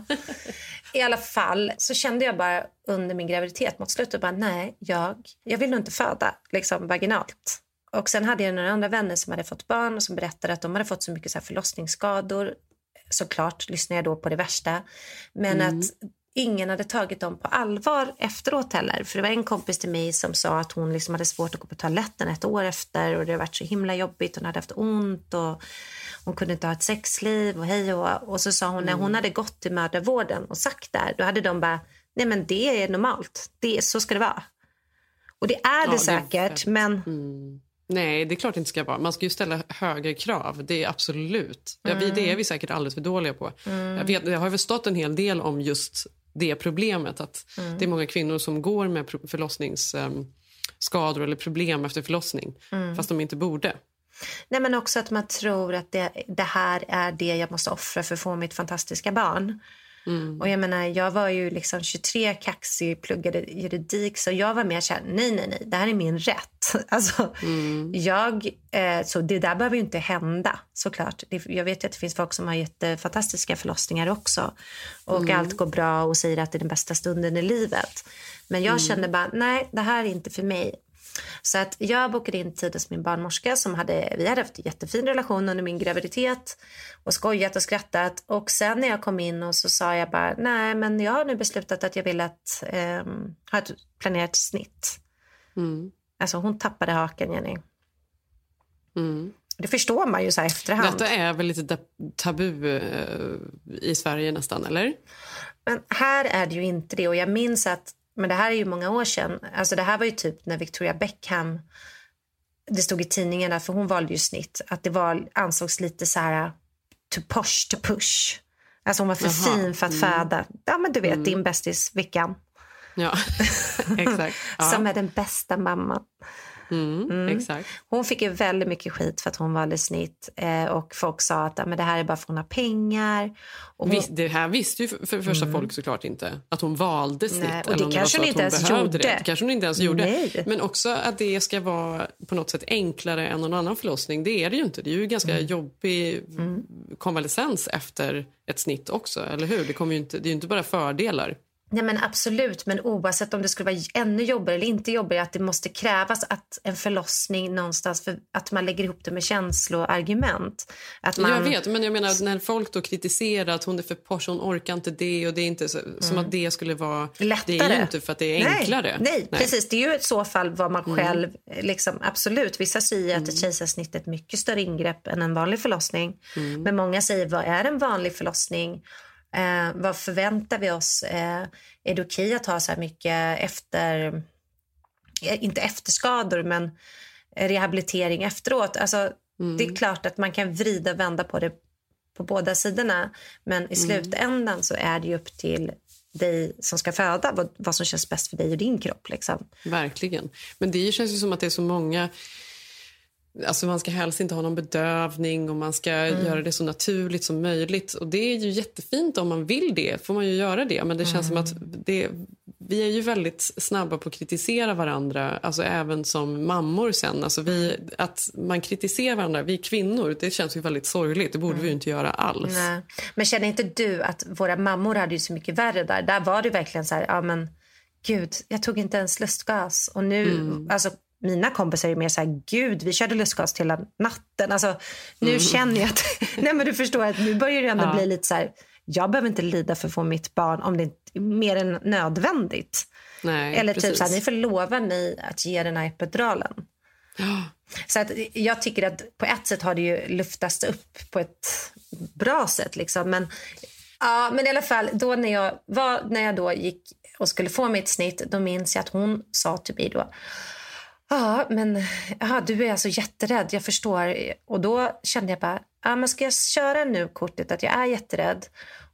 I alla fall så kände jag bara under min graviditet mot slutet bara nej, jag, jag vill nog inte föda liksom vaginalt. Och sen hade jag några andra vänner som hade fått barn och som berättade att de hade fått så mycket så här förlossningsskador. Såklart lyssnade jag då på det värsta. Men Mm. att ingen hade tagit dem på allvar efteråt heller. För det var en kompis till mig som sa att hon liksom hade svårt att gå på toaletten ett år efter och det hade varit så himla jobbigt. Hon hade haft ont och hon kunde inte ha ett sexliv och hej och Och så sa hon när hon hade gått till mödravården och sagt där, då hade de bara, nej men det är normalt. Det så ska det vara. Och det är Ja, det det är säkert, men Nej, det är klart det inte ska vara. Man ska ju ställa högre krav. Det är absolut. Ja, vi, det är vi säkert alldeles för dåliga på. Mm. Jag vet, det har väl stått en hel del om just det problemet. Att Mm. Det är många kvinnor som går med förlossningsskador eller problem efter förlossning. Mm. Fast de inte borde. Nej, men också att man tror att det, det här är det jag måste offra för att få mitt fantastiska barn. Och jag menar, jag var ju liksom 23, kaxig, pluggade juridik så jag var mer så här, nej, nej, nej, det här är min rätt. Alltså, jag, eh, så det där behöver ju inte hända såklart. Det, jag vet att det finns folk som har jättefantastiska förlossningar också. Och Mm. allt går bra och säger att det är den bästa stunden i livet. Men jag Mm. kände bara, nej, det här är inte för mig. Så att jag bokade in tid hos min barnmorska. Som hade, vi hade haft en jättefin relation under min graviditet och skojat och skrattat. Och sen när jag kom in och så sa jag bara nej men jag har nu beslutat att jag vill att, ehm, ha ett planerat snitt. Mm. Alltså hon tappade haken Jenny. Mm. Det förstår man ju så här efterhand. Detta är väl lite tabu eh, i Sverige nästan, eller? Men här är det ju inte det. Och jag minns att, men det här är ju många år sedan. Alltså det här var ju typ när Victoria Beckham, det stod i tidningarna, för hon valde ju snitt, att det var, ansågs lite så här to push to push. Alltså hon var för Jaha, fin för att mm. föda. Ja men du vet din bästis Vickan. Ja, exakt. Ja. Som är den bästa mamman. Mm, Exakt. Hon fick ju väldigt mycket skit för att hon valde snitt. Eh, och folk sa att ja, men det här är bara för att hon har pengar. Och hon, det här visste ju för, för första folk såklart inte. Att hon valde snitt. Nej, och det kanske hon inte ens gjorde. Det. det kanske hon inte ens gjorde. Nej. Men också att det ska vara på något sätt enklare än någon annan förlossning. Det är det ju inte. Det är ju ganska Mm. jobbig konvalescens efter ett snitt också. Eller hur? Det, kommer inte, det är ju inte bara fördelar. Nej men absolut, men oavsett om det skulle vara ännu jobbigare eller inte jobbigare att det måste krävas att en förlossning någonstans, för att man lägger ihop det med känsloargument. Att man, Jag vet, men jag menar när folk då kritiserar att hon är för posh, hon orkar inte det och det är inte så, som att det skulle vara... Lättare. Det är ju inte för att det är enklare. Nej, nej, precis. Det är ju i så fall vad man Mm. själv... Liksom, absolut, vissa säger att ett kejsarsnitt är ett mycket större ingrepp än en vanlig förlossning. Mm. Men många säger, vad är en vanlig förlossning? Eh, vad förväntar vi oss? Eh, är det okej att ha så här mycket efter... eh, Inte efterskador, men rehabilitering efteråt. Alltså, Det är klart att man kan vrida och vända på det på båda sidorna. Men i slutändan så är det upp till dig som ska föda vad, vad som känns bäst för dig och din kropp. Liksom. Verkligen. Men det känns ju som att det är så många... Alltså man ska helst inte ha någon bedövning och man ska Mm. göra det så naturligt som möjligt. Och Det är ju jättefint om man vill det. får man ju göra det. Men det känns som att det, vi är ju väldigt snabba på att kritisera varandra. Alltså även som mammor sen. Alltså vi, att man kritiserar varandra. Vi kvinnor, det känns ju väldigt sorgligt. Det borde vi ju inte göra alls. Nej. Men känner inte du att våra mammor hade ju så mycket värre där? Där var det verkligen så här, ja men gud, jag tog inte ens lustgas. Och nu, Mm. alltså mina kompisar är mer så här, gud, vi körde lustgas hela natten. Alltså, nu Mm. känner jag att, nej men du förstår att nu börjar det ändå Ja. bli lite så här, jag behöver inte lida för att få mitt barn om det är mer än nödvändigt. Nej, Eller typ precis. så här, ni får lova mig att ge den här epiduralen. Så att jag tycker att på ett sätt har det ju luftats upp på ett bra sätt. Liksom. Men Ja, men i alla fall, då när jag, var, när jag då gick och skulle få mitt snitt, då minns jag att hon sa till mig då, ja, men ja, du är alltså jätterädd, jag förstår. Och då kände jag bara, ja, men ska jag köra nu kortet att jag är jätterädd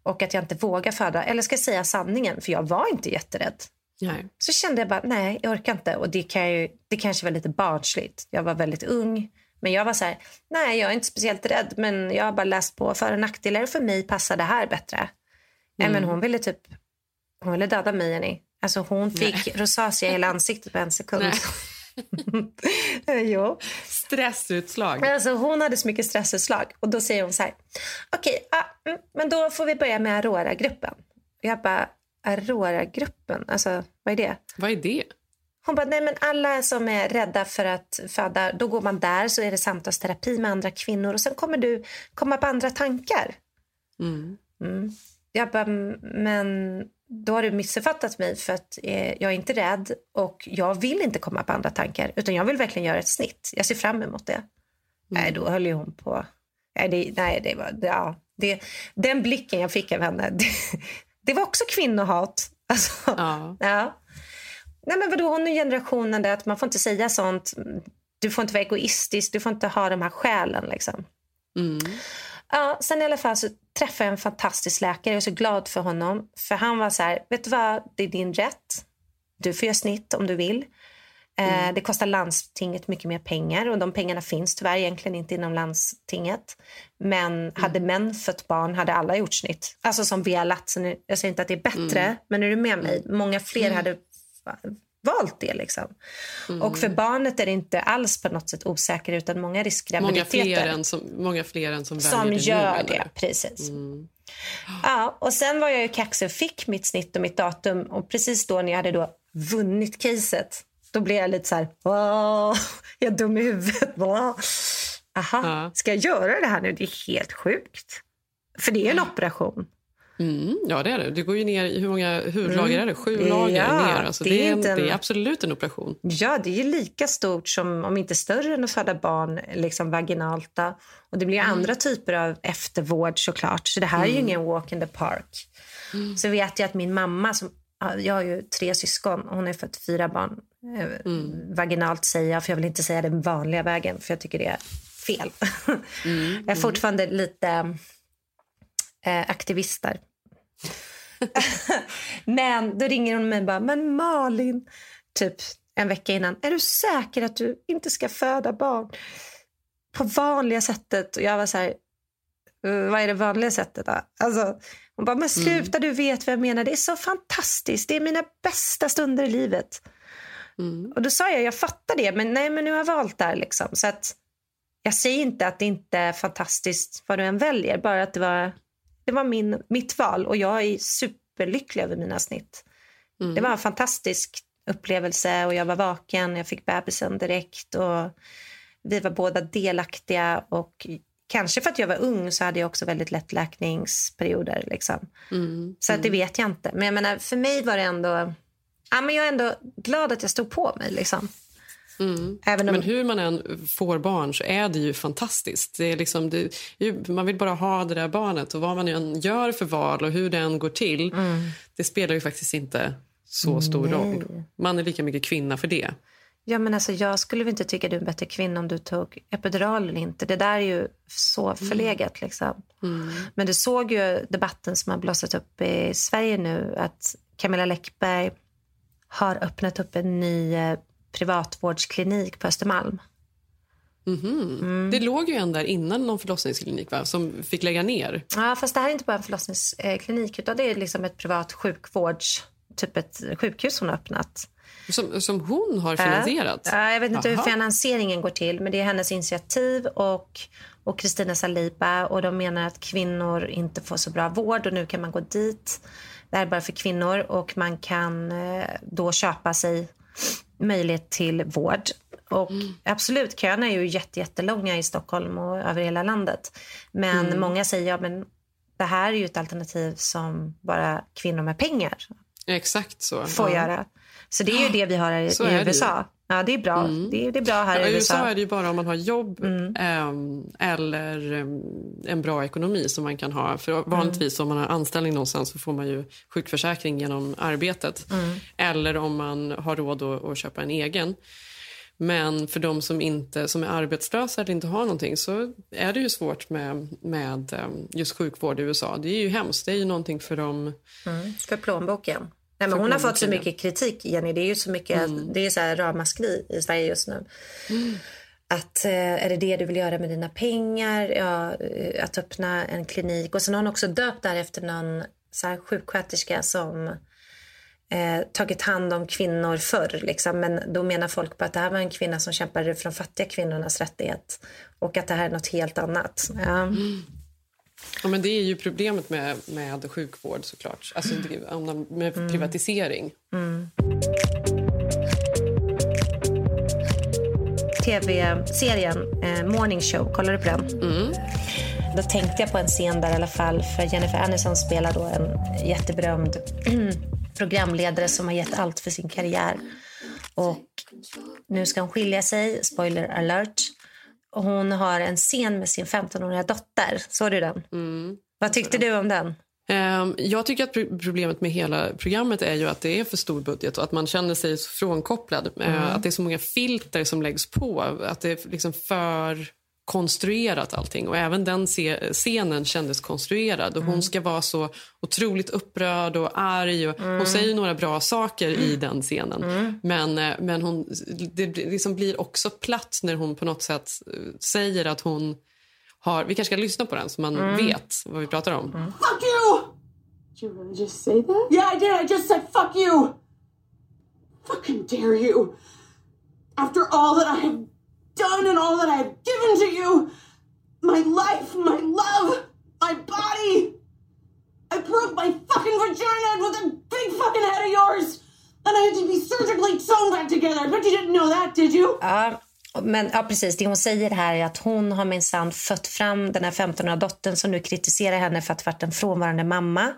och att jag inte vågar föda, eller ska jag säga sanningen? För jag var inte jätterädd. Nej. Så kände jag bara, nej, jag orkar inte. Och det, kan ju, det kanske var lite barnsligt. Jag var väldigt ung. Men jag var så här, nej, jag är inte speciellt rädd, men jag har bara läst på för och nackdelar. För mig passar det här bättre. Nej, men hon ville typ, hon ville döda mig, Jenny. Alltså hon fick Nej. rosacea i hela ansiktet på en sekund. jo. Stressutslag. Alltså, hon hade så mycket stressutslag. Och då säger hon så här, okej, ah, mm, men då får vi börja med Aurora-gruppen. Jag bara, Aurora-gruppen? Alltså, vad är det? Vad är det? Hon bara, nej men alla som är rädda för att föda, då går man där så är det samtalsterapi med andra kvinnor och sen kommer du komma på andra tankar. Mm. Mm. Jag bara, men då har du missuppfattat mig för att eh, jag är inte rädd och jag vill inte komma på andra tankar utan jag vill verkligen göra ett snitt. Jag ser fram emot det. Nej, då höll ju hon på. Nej, det, nej, det var, ja, det, den blicken jag fick av henne, det, det var också kvinnohat. Alltså, Ja. ja. Nej, men vadå, hon är generationen där att man får inte säga sånt. Du får inte vara egoistisk, du får inte ha de här skälen. Liksom. Mm. Ja, sen i alla fall så träffade jag en fantastisk läkare. Jag är så glad för honom. För han var så här, vet du vad, det är din rätt. Du får göra snitt om du vill. Eh, det kostar landstinget mycket mer pengar och de pengarna finns tyvärr egentligen inte inom landstinget. Men hade män fött barn hade alla gjort snitt. Alltså som velat. Så nu, jag säger inte att det är bättre, Mm. men är du med mig? Många fler hade va- valt det. Liksom. Och för barnet är det inte alls på något sätt osäker utan många Många riskgraviditeter. fler, än som, många fler än som väljer Som det nu, gör det, precis. Ja, och sen var jag ju kaxig och fick mitt snitt och mitt datum. Och precis då när jag hade då vunnit caset, då blev jag lite så här, "Åh, jag är dum i huvudet. Aha, ska jag göra det här nu? Det är helt sjukt. För det är en operation. Mm, ja, det är det. Det går ju ner i hur många hudlager Mm. är det? Sju lager Ja, ner. Alltså, det det, är en, en- det är absolut en operation. Ja, det är ju lika stort som, om inte större än att föda barn liksom vaginalta. Och det blir andra typer av eftervård såklart. Så det här är ju Mm. ingen walk in the park. Så vet jag att min mamma, som, jag har ju tre syskon, hon har fött fyra barn. Eh, Vaginalt säger jag, för jag vill inte säga den vanliga vägen, för jag tycker det är fel. jag är fortfarande lite eh, aktivist där. Men då ringer hon mig och bara, men Malin, typ en vecka innan, är du säker att du inte ska föda barn på vanliga sättet? Och jag var så här, "Eh, vad är det vanliga sättet då? Alltså, hon bara, men sluta du vet vad jag menar, det är så fantastiskt, det är mina bästa stunder i livet. Och då sa jag, jag fattar det, men nej men nu har jag valt där liksom. Så att jag säger inte att det inte är fantastiskt vad du än väljer, bara att det var, det var min, mitt val och jag är superlycklig över mina snitt. Det var en fantastisk upplevelse och jag var vaken, jag fick bebisen direkt och vi var båda delaktiga och kanske för att jag var ung så hade jag också väldigt lätt läkningsperioder. Liksom. Mm. Så att det vet jag inte. Men jag menar, för mig var det ändå... Ja, men jag är ändå glad att jag stod på mig. Liksom. Även om... Men hur man än får barn så är det ju fantastiskt. Det är liksom, det, man vill bara ha det där barnet och vad man än gör för val och hur det än går till. Det spelar ju faktiskt inte så stor Nej. roll. Man är lika mycket kvinna för det. Ja, men alltså, jag skulle väl inte tycka du är en bättre kvinna om du tog epidural eller inte. Det där är ju så förlegat. Liksom. Men du såg ju debatten som har blossat upp i Sverige nu. Att Camilla Läckberg har öppnat upp en ny eh, privatvårdsklinik på Östermalm. Mhm. Det låg ju en där innan någon förlossningsklinik va? som fick lägga ner. Ja, fast det här är inte bara en förlossningsklinik utan det är liksom ett privat sjukvårds, typ ett sjukhus hon har öppnat. Som, som hon har finansierat? Ja, jag vet inte Aha. hur finansieringen går till, men det är hennes initiativ och och Kristina Saliba och de menar att kvinnor inte får så bra vård och nu kan man gå dit. Det här är bara för kvinnor och man kan eh, då köpa sig möjlighet till vård. Och absolut, köerna är ju jätte, jättelånga i Stockholm och över hela landet. Men Mm. många säger ja, men det här är ju ett alternativ som bara kvinnor med pengar Exakt så. får Ja. göra. Så det är ju det vi har i, i. USA. Ja, det är bra. Det, är, det är bra här Ja, i I USA. USA är det ju bara om man har jobb ehm, eller ehm, en bra ekonomi som man kan ha. För vanligtvis om man har anställning någonstans så får man ju sjukförsäkring genom arbetet. Mm. Eller om man har råd att, att köpa en egen. Men för de som, inte, som är arbetslösa eller inte har någonting så är det ju svårt med, med ehm, just sjukvård i USA. Det är ju hemskt. Det är ju någonting för dem. Mm, för plånboken. Nej, men hon har fått så mycket kritik, Jenny. Det är ju så mycket, Mm. det är så här ramaskri i Sverige just nu. Att eh, är det det du vill göra med dina pengar? Ja, eh, att öppna en klinik. Och sen har hon också döpt där efter någon så här, sjuksköterska som eh, tagit hand om kvinnor förr. Liksom. Men då menar folk på att det här var en kvinna som kämpade för de fattiga kvinnornas rättighet. Och att det här är något helt annat. Ja. Ja, men det är ju problemet med, med sjukvård såklart. Alltså, det- om man- med privatisering. tv-serien eh, Morning Show. Kollar du på den? Då tänkte jag på en scen där i alla fall. För Jennifer Aniston spelar då en jätteberömd programledare som har gett allt för sin karriär. Och nu ska hon skilja sig. Spoiler alert. Och hon har en scen med sin 15-åriga dotter. Såg du den? Vad tyckte du om den? Ehm, Jag tycker att pro- problemet med hela programmet är ju att det är för stor budget och att man känner sig frånkopplad. Eh, Mm. Att det är så många filter som läggs på. Att det är liksom för konstruerat allting. Och även den scenen kändes konstruerad. Och Mm. Hon ska vara så otroligt upprörd och arg. Och Mm. Hon säger några bra saker i den scenen. Men, eh, men hon, det blir- liksom blir också platt när hon på något sätt eh, säger att hon har... Vi kanske ska lyssna på den så man Mm. vet vad vi pratar om. Fuck you! Did you really just say that? Yeah, I did. I just said fuck you. Fucking dare you. After all that I have done and all that I have given to you, my life, my love, my body. I broke my fucking vagina with a big fucking head of yours. And I had to be surgically sewn back together. But you didn't know that, did you? Ja, men ja, precis. Det hon säger här är att hon har minsann fött fram den här 15-åriga dottern som nu kritiserar henne för att ha varit en frånvarande mamma.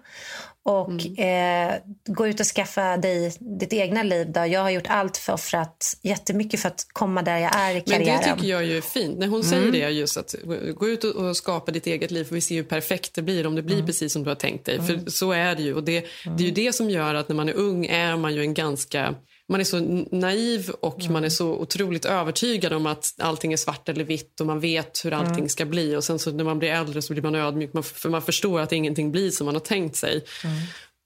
Och eh, gå ut och skaffa dig ditt egna liv. Då. Jag har gjort allt för offrat jättemycket för att komma där jag är i Men karriären. det tycker jag ju är fint. När hon Mm. säger det just att gå ut och, och skapa ditt eget liv för vi ser hur perfekt det blir om det blir Mm. precis som du har tänkt dig. För så är det ju. Och det, det är ju det som gör att när man är ung är man ju en ganska man är så naiv och Mm. man är så otroligt övertygad om att allting är svart eller vitt och man vet hur allting Mm. ska bli. Och sen så när man blir äldre så blir man ödmjuk man- för man förstår att ingenting blir som man har tänkt sig.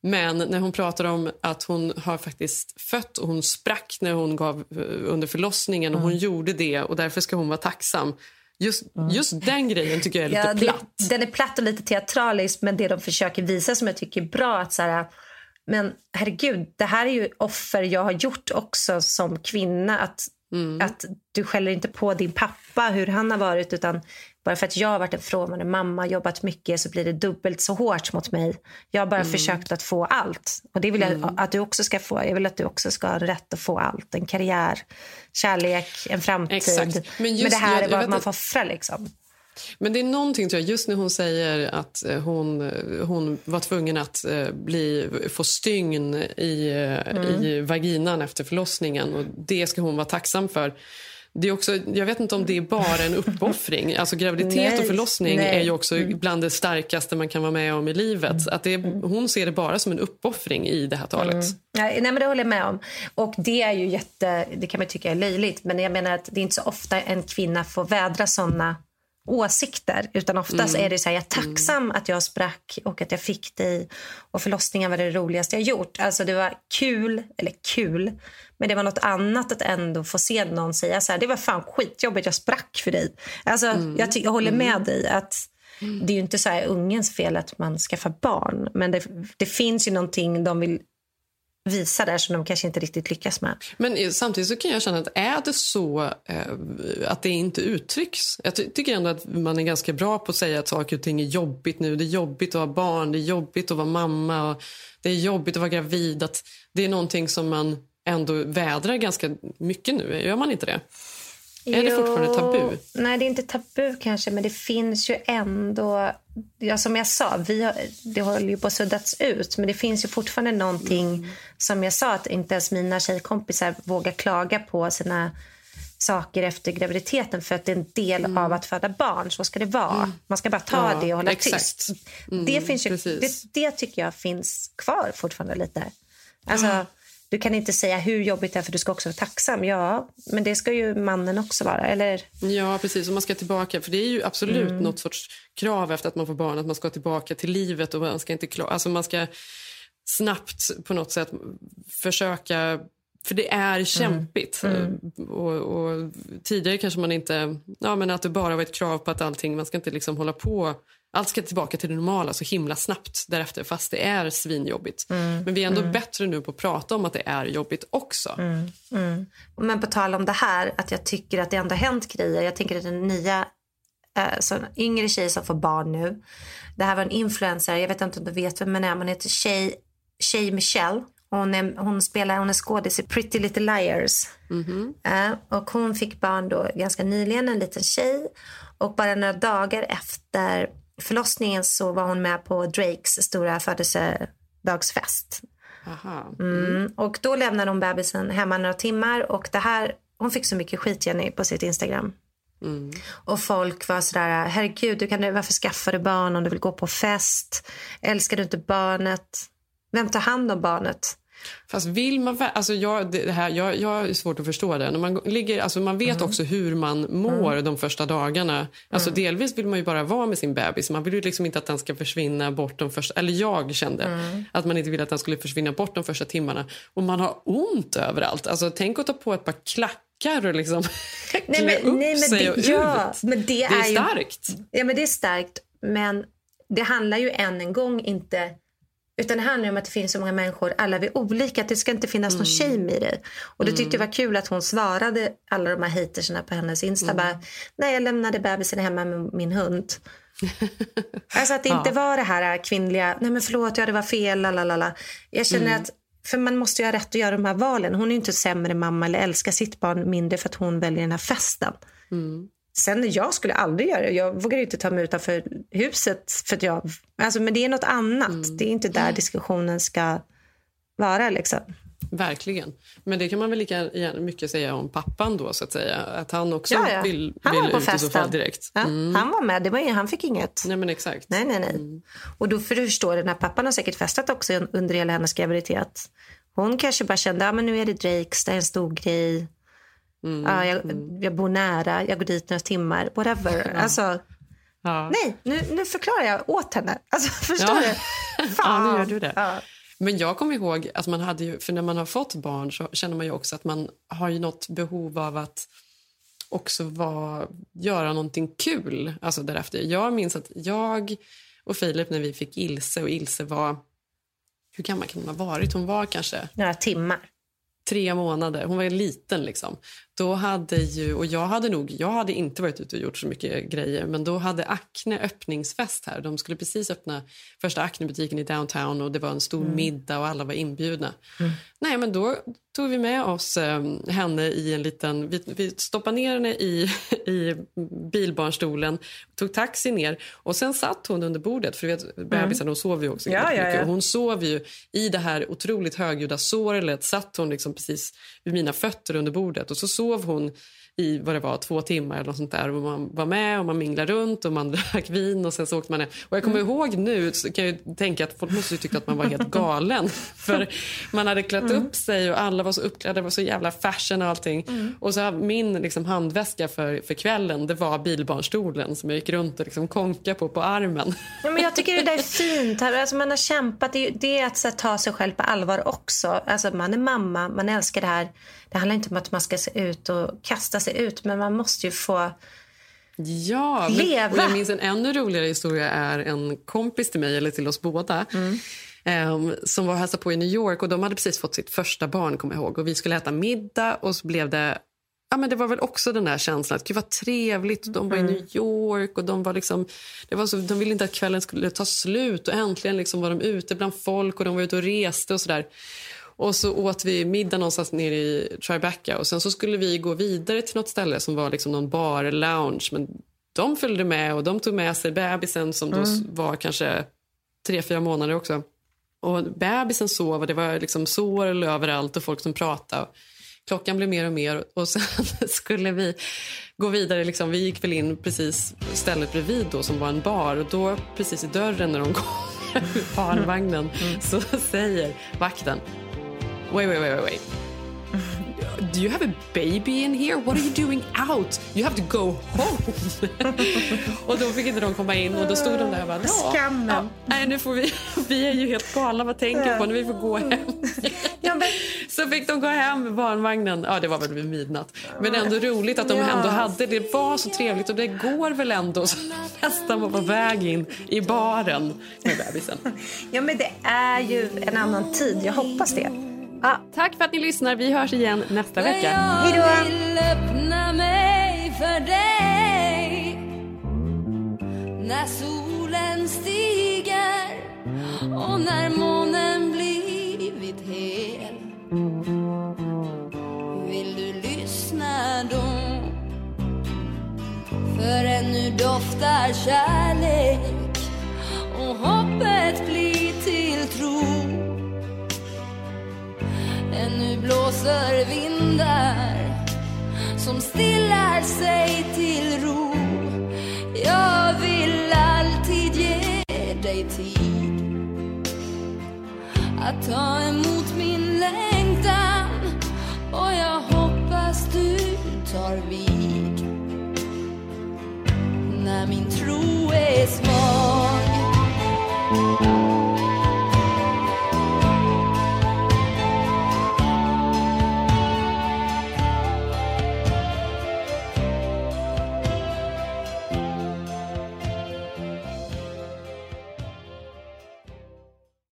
Men när hon pratar om att hon har faktiskt fött och hon sprack när hon gav eh, under förlossningen och hon gjorde det och därför ska hon vara tacksam. Just, just den grejen tycker jag är lite Ja, det, platt. Den är platt och lite teatralisk, men det de försöker visa som jag tycker är bra att så här, men herregud, det här är ju offer jag har gjort också som kvinna. Att, Mm. att du skäller inte på din pappa hur han har varit utan bara för att jag har varit en frånvarande mamma, jobbat mycket så blir det dubbelt så hårt mot mig. Jag har bara Mm. försökt att få allt. Och det vill jag Mm. att du också ska få. Jag vill att du också ska ha rätt att få allt. En karriär, kärlek, en framtid. Exakt. Men Men, just- det här jag- är vad man får offra liksom. Men det är någonting tror jag, just när hon säger att eh, hon, eh, hon var tvungen att eh, bli, få stygn i, Mm. i vaginan efter förlossningen och det ska hon vara tacksam för. Det är också, jag vet inte om det är bara en uppoffring. Alltså graviditet Nej, och förlossning nej. är ju också bland det starkaste man kan vara med om i livet. Att det är, hon ser det bara som en uppoffring i det här talet. Mm. Nej, nej, men det håller jag med om. Och det är ju jätte, det kan man tycka är löjligt. Men jag menar att det är inte så ofta en kvinna får vädra såna åsikter. Utan oftast Mm. är det så här, jag är tacksam att jag sprack och att jag fick dig. Och förlossningen var det roligaste jag gjort. Alltså det var kul, eller kul. Men det var något annat att ändå få se någon säga så här, det var fan skitjobbigt, jag sprack för dig. Alltså Mm. jag, jag håller med dig att det är ju inte så här ungens fel att man skaffar barn. Men det, det finns ju någonting de vill visa där som de kanske inte riktigt lyckas med. Men samtidigt så kan jag känna att är det så eh, att det inte uttrycks. Jag ty- tycker ändå att man är ganska bra på att säga att saker och ting är jobbigt nu. Det är jobbigt att ha barn, det är jobbigt att vara mamma det är jobbigt att vara gravid. Att det är någonting som man ändå vädrar ganska mycket nu. Gör man inte det? Är det fortfarande tabu? Nej, det är inte tabu kanske, men det finns ju ändå... Ja, som jag sa, vi har, det håller ju på att suddats ut, men det finns ju fortfarande någonting Mm. som jag sa, att inte ens mina tjejkompisar vågar klaga på sina saker efter graviditeten för att det är en del av att föda barn. Så ska det vara. Man ska bara ta Mm. Ja, det och hålla exakt. tyst. Mm, det, finns ju, det, det tycker jag finns kvar fortfarande lite. Alltså, Du kan inte säga hur jobbigt det är för du ska också vara tacksam. Ja, men det ska ju mannen också vara. Eller? Ja, precis. Och man ska tillbaka. För det är ju absolut Mm. något sorts krav efter att man får barn, att man ska tillbaka till livet och man ska inte klara... Alltså man ska snabbt på något sätt försöka... För det är kämpigt. Mm. Och, och tidigare kanske man inte... Ja, men att det bara var ett krav på att allting... Man ska inte liksom hålla på... Allt ska tillbaka till det normala så himla snabbt därefter, fast det är svinjobbigt. Mm. Men vi är ändå Mm. bättre nu på att prata om att det är jobbigt också. Mm, mm. Men på tal om det här, att jag tycker att det ändå har hänt grejer. Jag tänker att den nya, äh, så en yngre tjej som får barn nu. Det här var en influencer, jag vet inte om du vet vem hon är, men hon heter Shay, Shay Michelle. Hon är, hon spelar, hon är skådis i Pretty Little Liars. Eh, och hon fick barn då ganska nyligen, en liten tjej. Och bara några dagar efter förlossningen så var hon med på Drakes stora födelsedagsfest. Mm. Och då lämnade hon bebisen hemma några timmar och det här, hon fick så mycket skit Jenny på sitt Instagram. Mm. Och folk var sådär, herregud, du kan, varför skaffar du barn om du vill gå på fest? Älskar du inte barnet? Vem tar hand om barnet? Fast vill man... Alltså jag, det här, jag, jag har svårt att förstå det. När man, ligger, alltså man vet också hur man mår de första dagarna. Alltså Delvis vill man ju bara vara med sin bebis. Man vill ju liksom inte att den ska försvinna bort de första... Eller jag kände Mm. att man inte ville att den skulle försvinna bort de första timmarna. Och man har ont överallt. Alltså tänk att ta på ett par klackar och liksom klä upp sig och ja, ut. men det, det är är ju, starkt. Ja, men det är starkt. Men det handlar ju än en gång inte... Utan det handlar om att det finns så många människor, alla vi är olika, att det ska inte finnas någon shame i det. Och då tyckte jag det var kul att hon svarade alla de här hatersna på hennes Insta bara, nej jag lämnade bebisen hemma med min hund. alltså att det inte Ja. var det här kvinnliga, nej men förlåt, ja det var fel, lalala. Jag känner Mm. att, för man måste ju ha rätt att göra de här valen. Hon är inte sämre mamma eller älskar sitt barn mindre för att hon väljer den här festen. Mm. Sen jag skulle aldrig göra det. Jag vågar inte ta mig utanför huset. För att jag, alltså, men det är något annat. Mm. Det är inte där diskussionen ska vara. Liksom. Verkligen. Men det kan man väl lika mycket säga om pappan då så att säga. Att han också Ja, ja. vill, Han vill ut i så festen. fall direkt. Ja, Mm. Han var med. Det var, ju- han fick inget. Nej men exakt. Nej, nej, nej. Och då för du förstår, den här pappan har säkert festat också under hela hennes graviditet. Hon kanske bara kände, ja men nu är det Drakes, det är en stor grej. Mm, Ja, jag, jag bor nära, jag går dit några timmar, whatever. Alltså, Ja. nej, nu, nu förklarar jag åt henne. Alltså, förstår Ja. du? Ja, Fan. nu gör du det. Men jag kommer ihåg att man hade ju, för när man har fått barn så känner man ju också att man har ju något behov av att också vara, göra någonting kul alltså därefter. Jag minns att jag och Filip när vi fick Ilse och Ilse var, hur gammal kan hon ha varit? Hon var kanske Några timmar. tre månader. Hon var ju liten. liksom. Då hade ju, och jag hade nog, jag hade inte varit ute och gjort så mycket grejer men då hade Acne öppningsfest här. De skulle precis öppna första Acne-butiken i downtown och det var en stor Mm. middag och alla var inbjudna. Nej, men då tog vi med oss eh, henne i en liten... Vi, vi stoppade ner henne i, i bilbarnstolen, tog taxi ner och sen satt hon under bordet. För du vet, bebisar de sover ju också Ja, ja, mycket. ja. Och hon sov ju i det här otroligt högljudda sorlet. Satt hon liksom precis vid mina fötter under bordet och så sov hon i vad det var, två timmar eller något sånt där. Och man var med och man minglade runt och man drack vin och sen så åkte man ner. Och jag kommer Mm. ihåg nu, så kan jag tänka att folk måste ju tycka att man var helt galen. För man hade klätt Mm. upp sig och alla var så uppklädda, det var så jävla fashion och allting. Mm. Och så min liksom, handväska för, för kvällen, det var bilbarnstolen som jag gick runt och liksom konkade på på armen. Ja, men jag tycker det där är fint. Alltså, man har kämpat. Det är, det är att här, ta sig själv på allvar också. Alltså, man är mamma, man älskar det här. Det handlar inte om att man ska se ut och kasta sig ut, men man måste ju få... Ja, men, Leva. och jag minns en ännu roligare historia är en kompis till mig, eller till oss båda, ehm, som var och hälsade på i New York och de hade precis fått sitt första barn, kommer jag ihåg. Och vi skulle äta middag och så blev det Ja, men det var väl också den där känslan att gud vad trevligt. De var i New York och de var liksom, det var så, de ville inte att kvällen skulle ta slut och äntligen liksom var de ute bland folk och de var ute och reste och sådär. Och så åt vi middag någonstans nere i Tribeca och sen så skulle vi gå vidare till något ställe som var liksom någon bar lounge. Men de följde med och de tog med sig bebisen som då Mm. var kanske tre, fyra månader också. Och bebisen sov och det var liksom sår överallt och folk som pratade. Klockan blev mer och mer och sen skulle vi gå vidare. Liksom, vi gick väl in precis stället bredvid då, som var en bar och då precis i dörren när de kom barnvagnen så säger vakten Wait, wait, wait, wait. Do you have a baby in here? What are you doing out? You have to go home. och då fick inte de komma in och då stod de där och bara, "Ja, Skammen. Ja, nej, nu får vi, vi är ju helt galna. Vad tänker på när vi får gå hem? Så fick de gå hem med barnvagnen. Ja, det var väl vid midnatt. Men ändå roligt att de ändå hade det. var så trevligt och det går väl ändå så nästan var på väg in i baren med bebisen. Ja, men det är ju en annan tid. Jag hoppas det. Ja. Tack för att ni lyssnar. Vi hörs igen nästa vecka. Hej då! När solen stiger och när månen blivit hel Vill du lyssna då? För ännu doftar kärlek och hoppet blir till tro nu blåser vindar som stillar sig till ro. Jag vill alltid ge dig tid att ta emot min längtan. Och jag hoppas du tar vid när min tro är svag